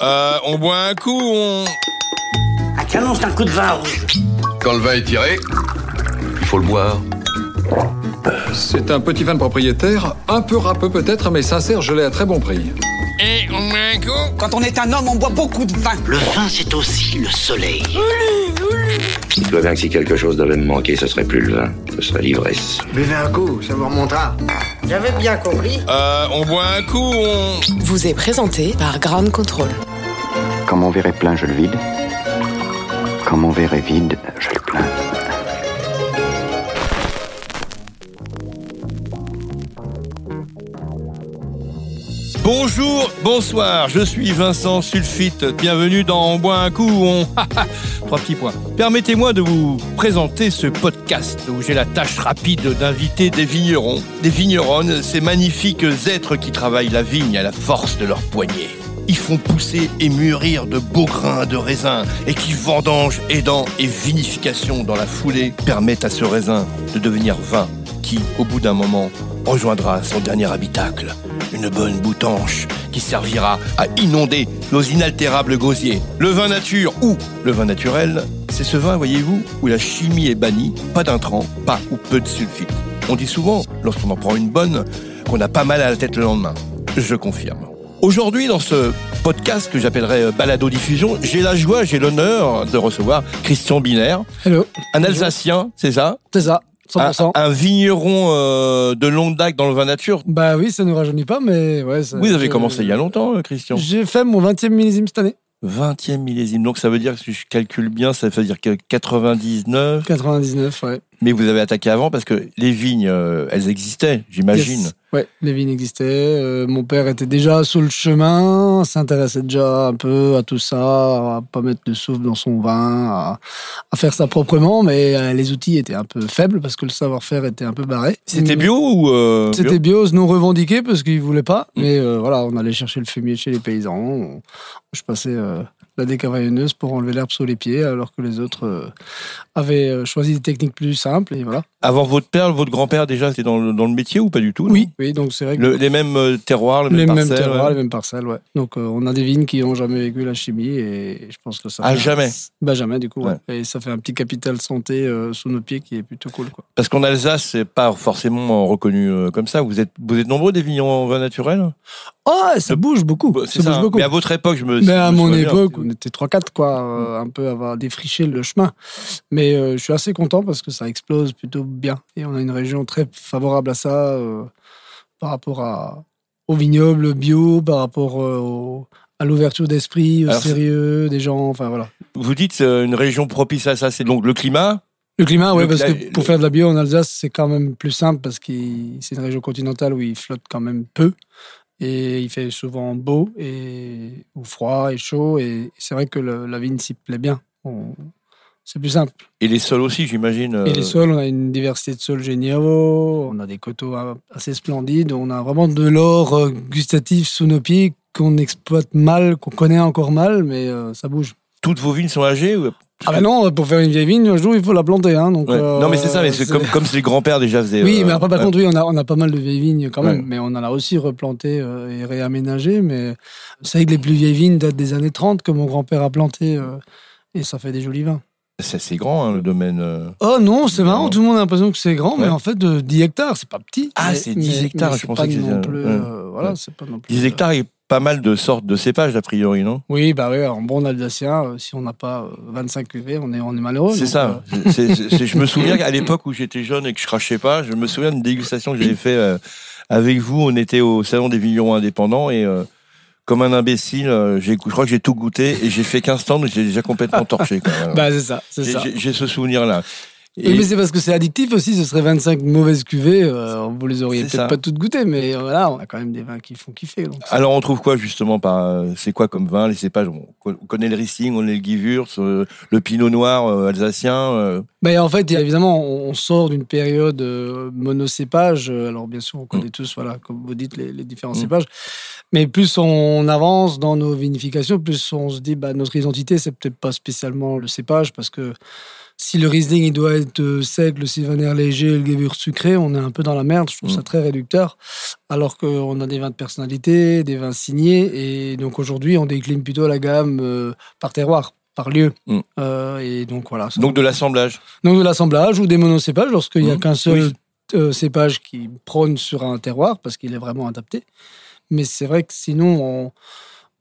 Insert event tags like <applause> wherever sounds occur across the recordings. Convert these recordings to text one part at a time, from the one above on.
Euh, on boit un coup, on... Un canon, c'est un coup de vin rouge. Quand le vin est tiré, il faut le boire. C'est un petit vin de propriétaire, un peu râpeux peut-être, mais sincère, je l'ai à très bon prix. Et on boit un coup Quand on est un homme, on boit beaucoup de vin. Le vin, c'est aussi le soleil. Je dois bien que si quelque chose devait me manquer, ce serait plus le vin, ce serait l'ivresse. Buvez un coup, ça vous remontera. J'avais bien compris. Euh, on boit un coup, on... vous est présenté par Ground Control. Quand mon verre plein, je le vide. Quand mon verre est vide, je le plains. Bonjour, bonsoir, je suis Vincent Sulfite. Bienvenue dans On boit un coup, on... <laughs> Trois petits points. Permettez-moi de vous présenter ce podcast où j'ai la tâche rapide d'inviter des vignerons, des vigneronnes, ces magnifiques êtres qui travaillent la vigne à la force de leurs poignets. Ils font pousser et mûrir de beaux grains de raisin et qui vendangent, aidant et vinification dans la foulée permettent à ce raisin de devenir vin qui, au bout d'un moment, rejoindra son dernier habitacle, une bonne boutanche qui servira à inonder nos inaltérables gosiers. Le vin nature ou le vin naturel, c'est ce vin, voyez-vous, où la chimie est bannie, pas d'intrants, pas ou peu de sulfite. On dit souvent, lorsqu'on en prend une bonne, qu'on a pas mal à la tête le lendemain. Je confirme. Aujourd'hui, dans ce podcast que j'appellerais euh, Balado Diffusion, j'ai la joie, j'ai l'honneur de recevoir Christian Binaire, Hello. un Alsacien, c'est ça? C'est ça, un, 100%. un vigneron euh, de longue date dans le vin nature. Bah oui, ça ne rajeunit pas, mais ouais. ça- Vous avez commencé il y a longtemps, euh, Christian. J'ai fait mon 20e millésime cette année. 20e millésime. Donc ça veut dire, si je calcule bien, ça veut dire que 99. 99, ouais. Mais vous avez attaqué avant parce que les vignes, euh, elles existaient, j'imagine. Yes. Ouais, les vignes existaient. euh, mon père était déjà sur le chemin, s'intéressait déjà un peu à tout ça, à pas mettre de soufre dans son vin, à, à faire ça proprement, mais euh, les outils étaient un peu faibles parce que le savoir-faire était un peu barré. C'était bio ou euh, C'était bio non revendiqué parce qu'ils voulaient pas. Mm. Mais euh, voilà, on allait chercher le fumier chez les paysans. On- je passais la décavaillonneuse pour enlever l'herbe sous les pieds, alors que les autres avaient choisi des techniques plus simples. Et voilà. Avant votre père, votre grand-père déjà, c'était dans le, dans le métier ou pas du tout Oui, oui, donc c'est vrai que Le- les mêmes euh, terroirs, les, les mêmes parcelles, terroirs, ouais. les mêmes parcelles, ouais. Donc euh, on a des vignes qui n'ont jamais vécu la chimie et je pense que ça. Ah, jamais Bah jamais du coup. ouais. Et ça fait un petit capital santé euh, sous nos pieds qui est plutôt cool, quoi. Parce qu'en Alsace, c'est pas forcément reconnu euh, comme ça. Vous êtes, vous êtes nombreux des vignerons en vin naturel? Oh, ça bouge beaucoup. Bah, Ça bouge beaucoup. Mais à votre époque, je me. Mais à mon époque, on était 3-4, quoi, euh, un peu avoir défriché le chemin. Mais je suis assez content parce que ça explose plutôt bien. Et on a une région très favorable à ça par rapport à, au vignoble bio, par rapport euh, au- à l'ouverture d'esprit, au Alors, sérieux des gens. Enfin voilà. Vous dites euh, une région propice à ça, c'est donc le climat. Le climat, oui, parce que pour faire de la bio en Alsace, c'est quand même plus simple parce que c'est une région continentale où il flotte quand même peu. Et il fait souvent beau, et, ou froid et chaud. Et c'est vrai que le- la vigne s'y plaît bien. On- C'est plus simple. Et les sols aussi, j'imagine. euh, Et les sols, on a une diversité de sols géniaux. On a des coteaux euh, assez splendides. On a vraiment de l'or euh, gustatif sous nos pieds qu'on exploite mal, qu'on connaît encore mal, mais euh, ça bouge. Toutes vos vignes sont âgées ou- Ah ben non, pour faire une vieille vigne, un jour, il faut la planter. Hein, donc, Ouais. euh, Non, mais c'est ça, mais c'est comme, comme les grands-pères déjà faisaient. Oui, euh, mais après, par ouais. contre, oui, on a, on a pas mal de vieilles vignes quand même, Ouais. mais on en a aussi replanté euh, et réaménagé. Mais c'est vrai que les plus vieilles vignes datent des années 30 que mon grand-père a planté euh, et ça fait des jolis vins. C'est assez grand, hein, le domaine. euh. Oh non, c'est Non. marrant, tout le monde a l'impression que c'est grand, mais en fait, de 10 hectares, c'est pas petit. Ah, c'est 10 mais- hectares, mais je pensais que c'était euh, voilà, Ouais. c'est pas non plus. 10 euh, hectares et pas mal de sortes de cépages, a priori, non? Oui, bah oui, en bon alsacien, euh, si on n'a pas euh, 25 cuvées, on est, on est malheureux. C'est ça. euh, je me souviens qu'à l'époque où j'étais jeune et que je crachais pas, je me souviens d'une dégustation que j'avais fait euh, avec vous. On était au salon des vignerons indépendants et euh, comme un imbécile, euh, j'ai, je crois que j'ai tout goûté et j'ai fait 15 temps, mais j'ai déjà complètement torché. Même. <laughs> bah c'est ça, c'est ça. j'ai ce souvenir-là. Oui, mais c'est parce que c'est addictif aussi, ce serait 25 mauvaises cuvées, euh, vous les auriez peut-être pas toutes goûtées, mais euh, voilà, on a quand même des vins qui font kiffer. donc Alors on trouve quoi justement par euh, c'est quoi comme vin les cépages? On co- on connaît le Riesling, on connaît le Gewürz, le Pinot Noir euh, alsacien. Mais en fait, évidemment, on sort d'une période monocépage. Alors bien sûr, on connaît tous, voilà, comme vous dites, les, les différents Mm. cépages. Mais plus on avance dans nos vinifications, plus on se dit, bah, notre identité, c'est peut-être pas spécialement le cépage, parce que si le Riesling il doit être euh, sec, le Sylvaner léger, le Gewürz sucré, on est un peu dans la merde. Je trouve ça Mm. très réducteur. Alors qu'on a des vins de personnalité, des vins signés, et donc aujourd'hui, on décline plutôt la gamme euh, par terroir, par lieu. Mm. Euh, et donc voilà. donc de l'assemblage. donc de l'assemblage ou des monocépages lorsqu'il n'y a Mhm. qu'un seul Oui. euh, cépage qui prône sur un terroir parce qu'il est vraiment adapté. Mais c'est vrai que sinon, on...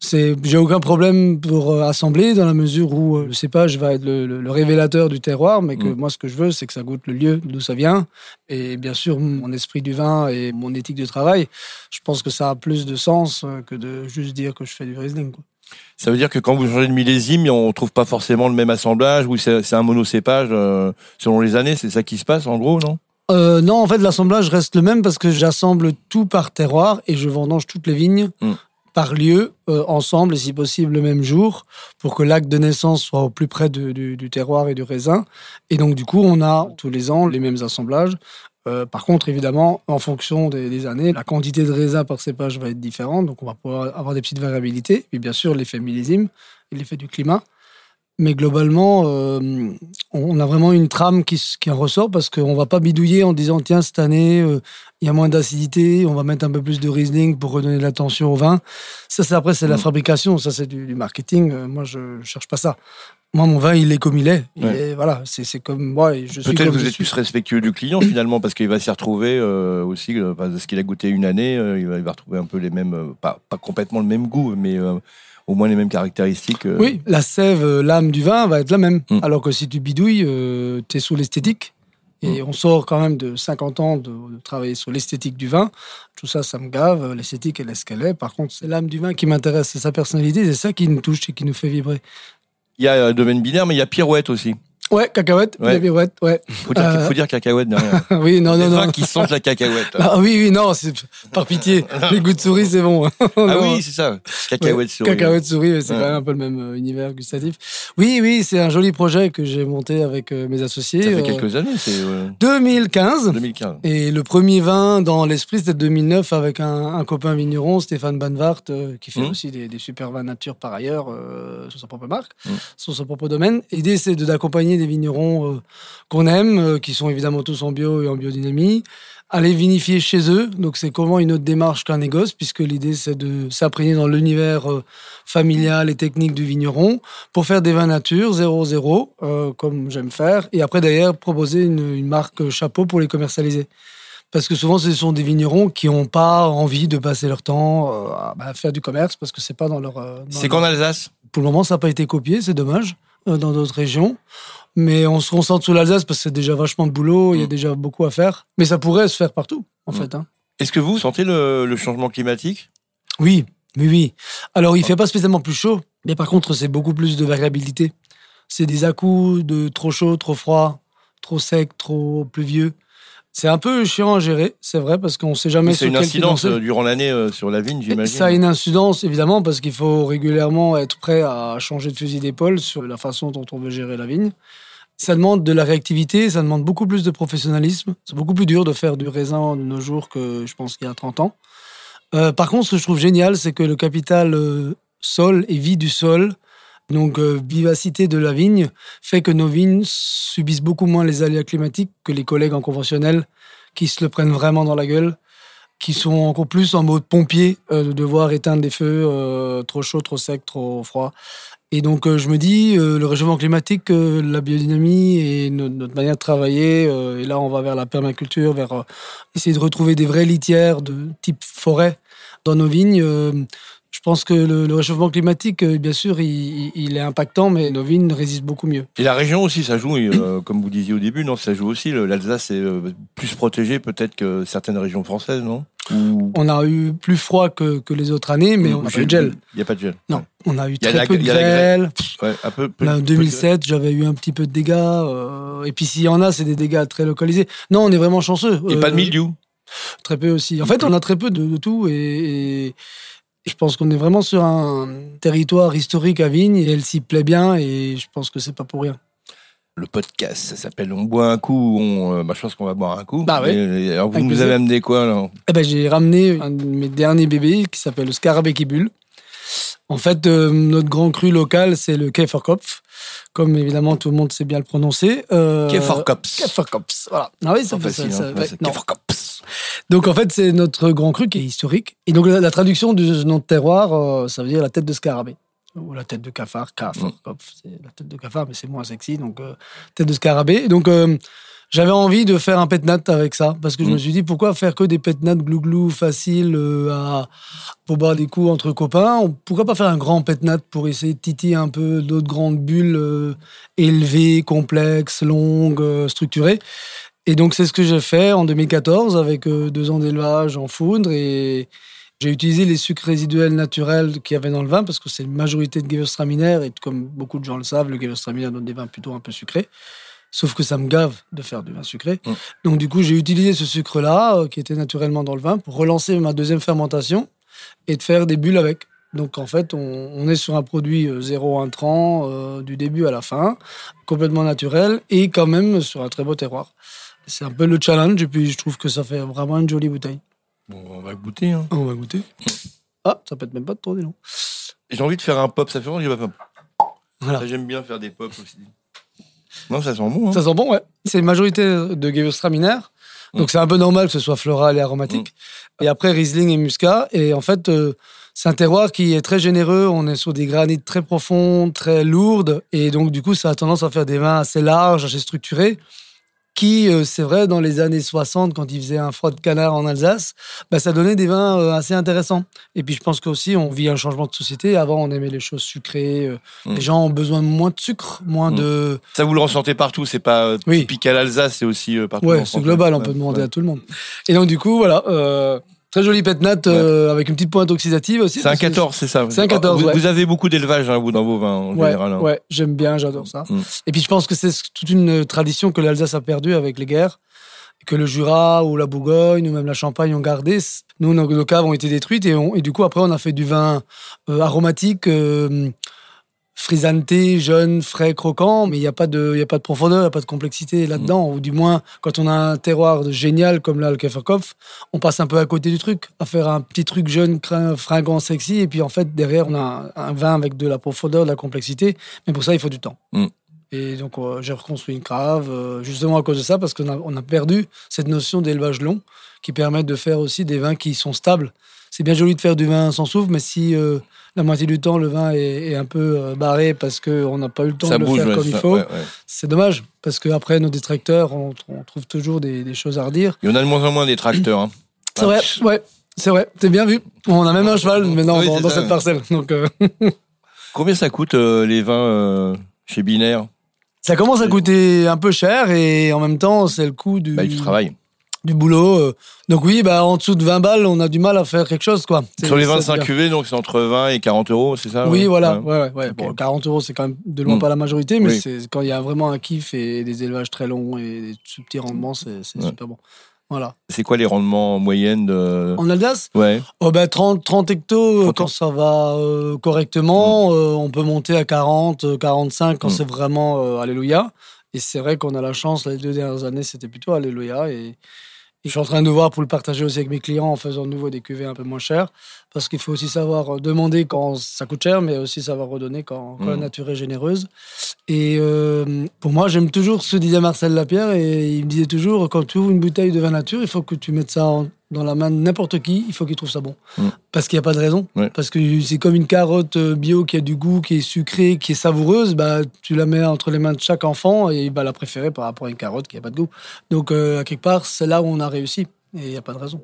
j'ai aucun problème pour euh, assembler dans la mesure où euh, le cépage va être le, le- le révélateur du terroir, mais que Mhm. moi ce que je veux, c'est que ça goûte le lieu d'où ça vient. Et bien sûr, mon esprit du vin et mon éthique de travail, je pense que ça a plus de sens euh, que de juste dire que je fais du Riesling. quoi. Ça veut dire que quand vous changez de millésime, on trouve pas forcément le même assemblage ou c'est un monocépage euh, selon les années, c'est ça qui se passe en gros, non? Euh, non, en fait, l'assemblage reste le même parce que j'assemble tout par terroir et je vendange toutes les vignes Mm. Par lieu, euh, ensemble et si possible le même jour, pour que l'acte de naissance soit au plus près du, terroir et du raisin. Et donc, du coup, on a tous les ans les mêmes assemblages. Euh, par contre, évidemment, en fonction des, années, la quantité de raisin par cépage va être différente, donc on va pouvoir avoir des petites variabilités. Et bien sûr, l'effet millésime et l'effet du climat. Mais globalement, euh, on a vraiment une trame qui, en ressort parce qu'on va pas bidouiller en disant tiens cette année euh, il y a moins d'acidité, on va mettre un peu plus de Riesling pour redonner de l'attention au vin. Ça c'est après c'est la Mm. fabrication, ça c'est du, du marketing. Euh, moi je, je cherche pas ça. Moi mon vin il est comme il est. Il Ouais. est- voilà c'est comme moi et je suis Peut-être comme vous êtes suis. plus respectueux du client <coughs> finalement parce qu'il va s'y retrouver euh, aussi parce qu'il a goûté une année, il, va, il va retrouver un peu les mêmes, pas, pas complètement le même goût, mais au moins les mêmes caractéristiques. euh. Oui, la sève, euh, l'âme du vin va être la même. Mm. Alors que si tu bidouilles, tu es sous l'esthétique. Et Mm. on sort quand même de 50 ans de, de travailler sur l'esthétique du vin. Tout ça, ça me gave. L'esthétique, elle est ce qu'elle est. Par contre, c'est l'âme du vin qui m'intéresse. C'est sa personnalité. C'est ça qui nous touche et qui nous fait vibrer. Il y a euh, domaine binaire, mais il y a pirouette aussi. Ouais, cacahuète, Ouais. pirouette, ouais. Faut dire, Euh. faut dire cacahuète derrière. <laughs> oui, non, non, non. qui sentent la cacahuète. <laughs> Ah oui, oui, non, c'est par pitié. <laughs> Les goûts de souris, c'est bon. Ah oui, c'est ça. Cacahuète souris. Cacahuète souris, mais c'est Ouais. quand même un peu le même euh, univers gustatif. Oui, oui, c'est un joli projet que j'ai monté avec euh, mes associés. Ça fait euh, quelques années, c'est euh, 2015. 2015. Et le premier vin dans l'esprit, c'était 2009 avec un, un copain vigneron, Stéphane Banvart, euh, qui fait Mhm. aussi des, des super vins nature par ailleurs, sur sa propre marque, Mhm. sur son propre domaine. L'idée, c'est de- des vignerons euh, qu'on aime, euh, qui sont évidemment tous en bio et en biodynamie, aller vinifier chez eux. Donc, c'est comment une autre démarche qu'un négoce, puisque l'idée, c'est de s'imprégner dans l'univers euh, familial et technique du vigneron pour faire des vins nature 0-0, euh, comme j'aime faire. Et après, d'ailleurs, proposer une, une marque chapeau pour les commercialiser. Parce que souvent, ce sont des vignerons qui n'ont pas envie de passer leur temps à bah, faire du commerce parce que c'est pas dans leur. C'est qu'en Alsace? Pour le moment, ça n'a pas été copié, c'est dommage, dans d'autres régions. Mais on se concentre sur l'Alsace parce que c'est déjà vachement de boulot, il y a Mm. déjà beaucoup à faire. Mais ça pourrait se faire partout, en Mm. fait. hein. Est-ce que vous sentez le, le changement climatique? Oui, oui, oui. Alors, il fait pas spécialement plus chaud, mais par contre, c'est beaucoup plus de variabilité. C'est des à-coups de trop chaud, trop froid, trop sec, trop pluvieux. C'est un peu chiant à gérer, c'est vrai, parce qu'on sait jamais Mais C'est une incidence euh, durant l'année euh, sur la vigne, j'imagine. Ça a une incidence, évidemment, parce qu'il faut régulièrement être prêt à changer de fusil d'épaule sur la façon dont on veut gérer la vigne. Ça demande de la réactivité, ça demande beaucoup plus de professionnalisme. C'est beaucoup plus dur de faire du raisin de nos jours que je pense qu'il y a 30 ans. Euh, par contre, ce que je trouve génial, c'est que le capital sol et vie du sol, donc euh, vivacité de la vigne, fait que nos vignes subissent beaucoup moins les aléas climatiques que les collègues en conventionnel qui se le prennent vraiment dans la gueule qui sont encore plus en mode pompier, euh, de devoir éteindre des feux euh, trop chauds, trop secs, trop froids. Et donc, je me dis, le réchauffement climatique, la biodynamie et no- notre manière de travailler, et là, on va vers la permaculture, vers essayer de retrouver des vraies litières de type forêt dans nos vignes. Je pense que le, le réchauffement climatique, euh, bien sûr, il, est impactant, mais nos vignes résistent beaucoup mieux. Et la région aussi, ça joue, euh, <clears throat> comme vous disiez au début, non, ça joue aussi. L'Alsace est euh, plus protégée peut-être que certaines régions françaises, non? Ou- On a eu plus froid que, que les autres années, mais on n'a pas de gel. Il n'y a pas de gel. Non, on a eu très la- peu de grêle. Ouais, un peu. peu- Là, en peu de 2007, j'avais eu un petit peu de dégâts. euh, et puis s'il y en a, c'est des dégâts très localisés. Non, on est vraiment chanceux. Et Euh, pas de mildiou? Très peu aussi. En fait, on a très peu de, de tout. Et, et je pense qu'on est vraiment sur un territoire historique à Vigne. Et elle s'y plaît bien. Et je pense que c'est pas pour rien. Le podcast, ça s'appelle On boit un coup. On, euh, bah, je pense qu'on va boire un coup. Bah ouais. Et- et alors vous nous plaisir. avez amené quoi là? Eh ben, j'ai ramené un de mes derniers bébés qui s'appelle le Scarabée qui bulle. En fait, euh, notre grand cru local, c'est le Käferkopf. Comme évidemment tout le monde sait bien le prononcer. Euh, Käferkopf. Käferkopf, voilà. Ah oui, ça fait facile. ça, hein. ça- ouais, C'est non. Donc en fait, c'est notre grand cru qui est historique. Et donc la, la traduction de ce nom de terroir, euh, ça veut dire la tête de scarabée. Ou la tête de cafard, Käferkopf, c'est la tête de cafard, mais c'est moins sexy, donc euh, tête de scarabée. Et donc euh, j'avais envie de faire un pétnat avec ça, parce que je Mm. me suis dit pourquoi faire que des pétnats glouglou faciles à, pour boire des coups entre copains? On- Pourquoi pas faire un grand pétnat pour essayer de titiller un peu d'autres grandes bulles élevées, complexes, longues, structurées? Et donc, c'est ce que j'ai fait en 2014 avec euh, deux ans d'élevage en foudre. Et j'ai utilisé les sucres résiduels naturels qu'il y avait dans le vin parce que c'est une majorité de Gewürztraminer. Et comme beaucoup de gens le savent, le Gewürztraminer donne des vins plutôt un peu sucrés. Sauf que ça me gave de faire du vin sucré. Mm. Donc, du coup, j'ai utilisé ce sucre-là, euh, qui était naturellement dans le vin, pour relancer ma deuxième fermentation et de faire des bulles avec. Donc, en fait, on, on est sur un produit euh, zéro intrant euh, du début à la fin, complètement naturel et quand même sur un très beau terroir. C'est un peu le challenge et puis je trouve que ça fait vraiment une jolie bouteille. Bon, on va goûter. hein. On va goûter. Ah, ça pète même pas de trop, dis donc. J'ai envie de faire un pop. Ça fait longtemps que j'ai pas fait. Voilà. Ça, J'aime bien faire des pops aussi. Non, ça sent bon. Hein. Ça sent bon, ouais. C'est une majorité de Gewürztraminer. Donc c'est un peu normal que ce soit floral et aromatique. Et après Riesling et Muscat. Et en fait, euh, c'est un terroir qui est très généreux. On est sur des granites très profondes, très lourdes. Et donc du coup, ça a tendance à faire des vins assez larges, assez structurés. Qui, euh, c'est vrai, dans les années 60, quand ils faisaient un froid de canard en Alsace, bah, ça donnait des vins euh, assez intéressants. Et puis je pense qu'aussi, on vit un changement de société. Avant, on aimait les choses sucrées. euh, Mm. Les gens ont besoin de moins de sucre, moins Mm. de... Ça, vous le ressentez partout. C'est pas Oui. typique à l'Alsace, c'est aussi partout. Ouais, c'est global, on peut demander ouais. à tout le monde. Et donc, du coup, voilà, euh, très joli pétnat euh, avec une petite pointe oxydative aussi. C'est un parce que- 14, c'est ça C'est un 14, vous, ouais. vous avez beaucoup d'élevage, hein, dans vos vins, en Ouais, général. hein. ouais, j'aime bien, j'adore ça. Mm. Et puis, je pense que c'est toute une tradition que l'Alsace a perdue avec les guerres, que le Jura ou la Bourgogne ou même la Champagne ont gardé. Nous, nos, nos caves ont été détruites et, on- et du coup, après, on a fait du vin euh, aromatique. euh, frisanté, jeune, frais, croquant, mais il n'y a, pas de- y a pas de profondeur, il n'y a pas de complexité là-dedans. Ou du moins, quand on a un terroir de génial comme là, le Käferkopf, on passe un peu à côté du truc, à faire un petit truc jeune, fringant, sexy, et puis en fait, derrière, on a un, un vin avec de la profondeur, de la complexité, mais pour ça, il faut du temps. Mm. Et donc, euh, j'ai reconstruit une cave, euh, justement à cause de ça, parce qu'on a, on a perdu cette notion d'élevage long, qui permet de faire aussi des vins qui sont stables. C'est bien joli de faire du vin sans souffle, mais si euh, la moitié du temps le vin est, est un peu euh, barré parce qu'on n'a pas eu le temps Ça de bouge, le faire ouais, comme il faut, ouais, ouais. c'est dommage. Parce qu'après, nos détracteurs, on, on trouve toujours des, des choses à redire. Il y en a de moins en moins des tracteurs. hein. C'est vrai, ouais, c'est vrai, c'est bien vu. On a même un cheval maintenant Oui, dans, cette parcelle. Donc, euh, <laughs> Combien ça coûte les vins chez Binaire? Ça commence à coûter un peu cher et en même temps, c'est le coût du, bah, Du travail. Du boulot. euh. Donc oui, bah, en dessous de 20 balles, on a du mal à faire quelque chose. Quoi. C'est- Sur les c'est 25 bien. cuvées, donc c'est entre 20 et 40 euros, c'est ça Oui, ouais voilà. Ouais. Ouais, ouais, ouais. Ok. Bon, 40 euros, c'est quand même de loin Mm. pas la majorité, mais Oui. c'est quand il y a vraiment un kiff et des élevages très longs et des petits rendements, c'est c'est Ouais. super bon. Voilà. C'est quoi les rendements en moyenne de... En Alsace, Ouais. oh ben 30, 30 hectos, euh, 30. quand ça va euh, correctement, euh, on peut monter à 40, euh, 45 quand Mm. c'est vraiment euh, Alléluia. Et c'est vrai qu'on a la chance, les deux dernières années, c'était plutôt Alléluia. Et je suis en train de voir pour le partager aussi avec mes clients en faisant de nouveau des cuvées un peu moins chères. Parce qu'il faut aussi savoir euh, demander quand ça coûte cher, mais aussi savoir redonner quand, quand la Mm. nature est généreuse. Et euh, pour moi, j'aime toujours ce que disait Marcel Lapierre. Et il me disait toujours quand tu ouvres une bouteille de vin nature, il faut que tu mettes ça en- dans la main de n'importe qui. Il faut qu'il trouve ça bon. Mm. Parce qu'il n'y a pas de raison. Ouais. Parce que c'est comme une carotte euh, bio qui a du goût, qui est sucrée, qui est savoureuse. Bah, tu la mets entre les mains de chaque enfant et il va la préférer par rapport à une carotte qui n'a pas de goût. Donc, euh, à quelque part, c'est là où on a réussi. Et il n'y a pas de raison.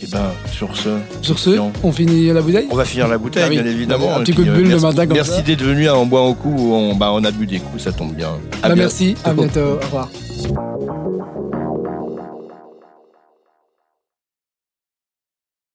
Et ben, sur ce. Sur ce, on finit la bouteille? On va finir la bouteille, Ah oui. bien évidemment. Un Et petit puis, coup de euh, bulle le merci- matin comme Merci ça. d'être venu à En Bois au Cou. On, bah, on a bu des coups, ça tombe bien. À Bah, bientôt. Merci, à bientôt, au revoir.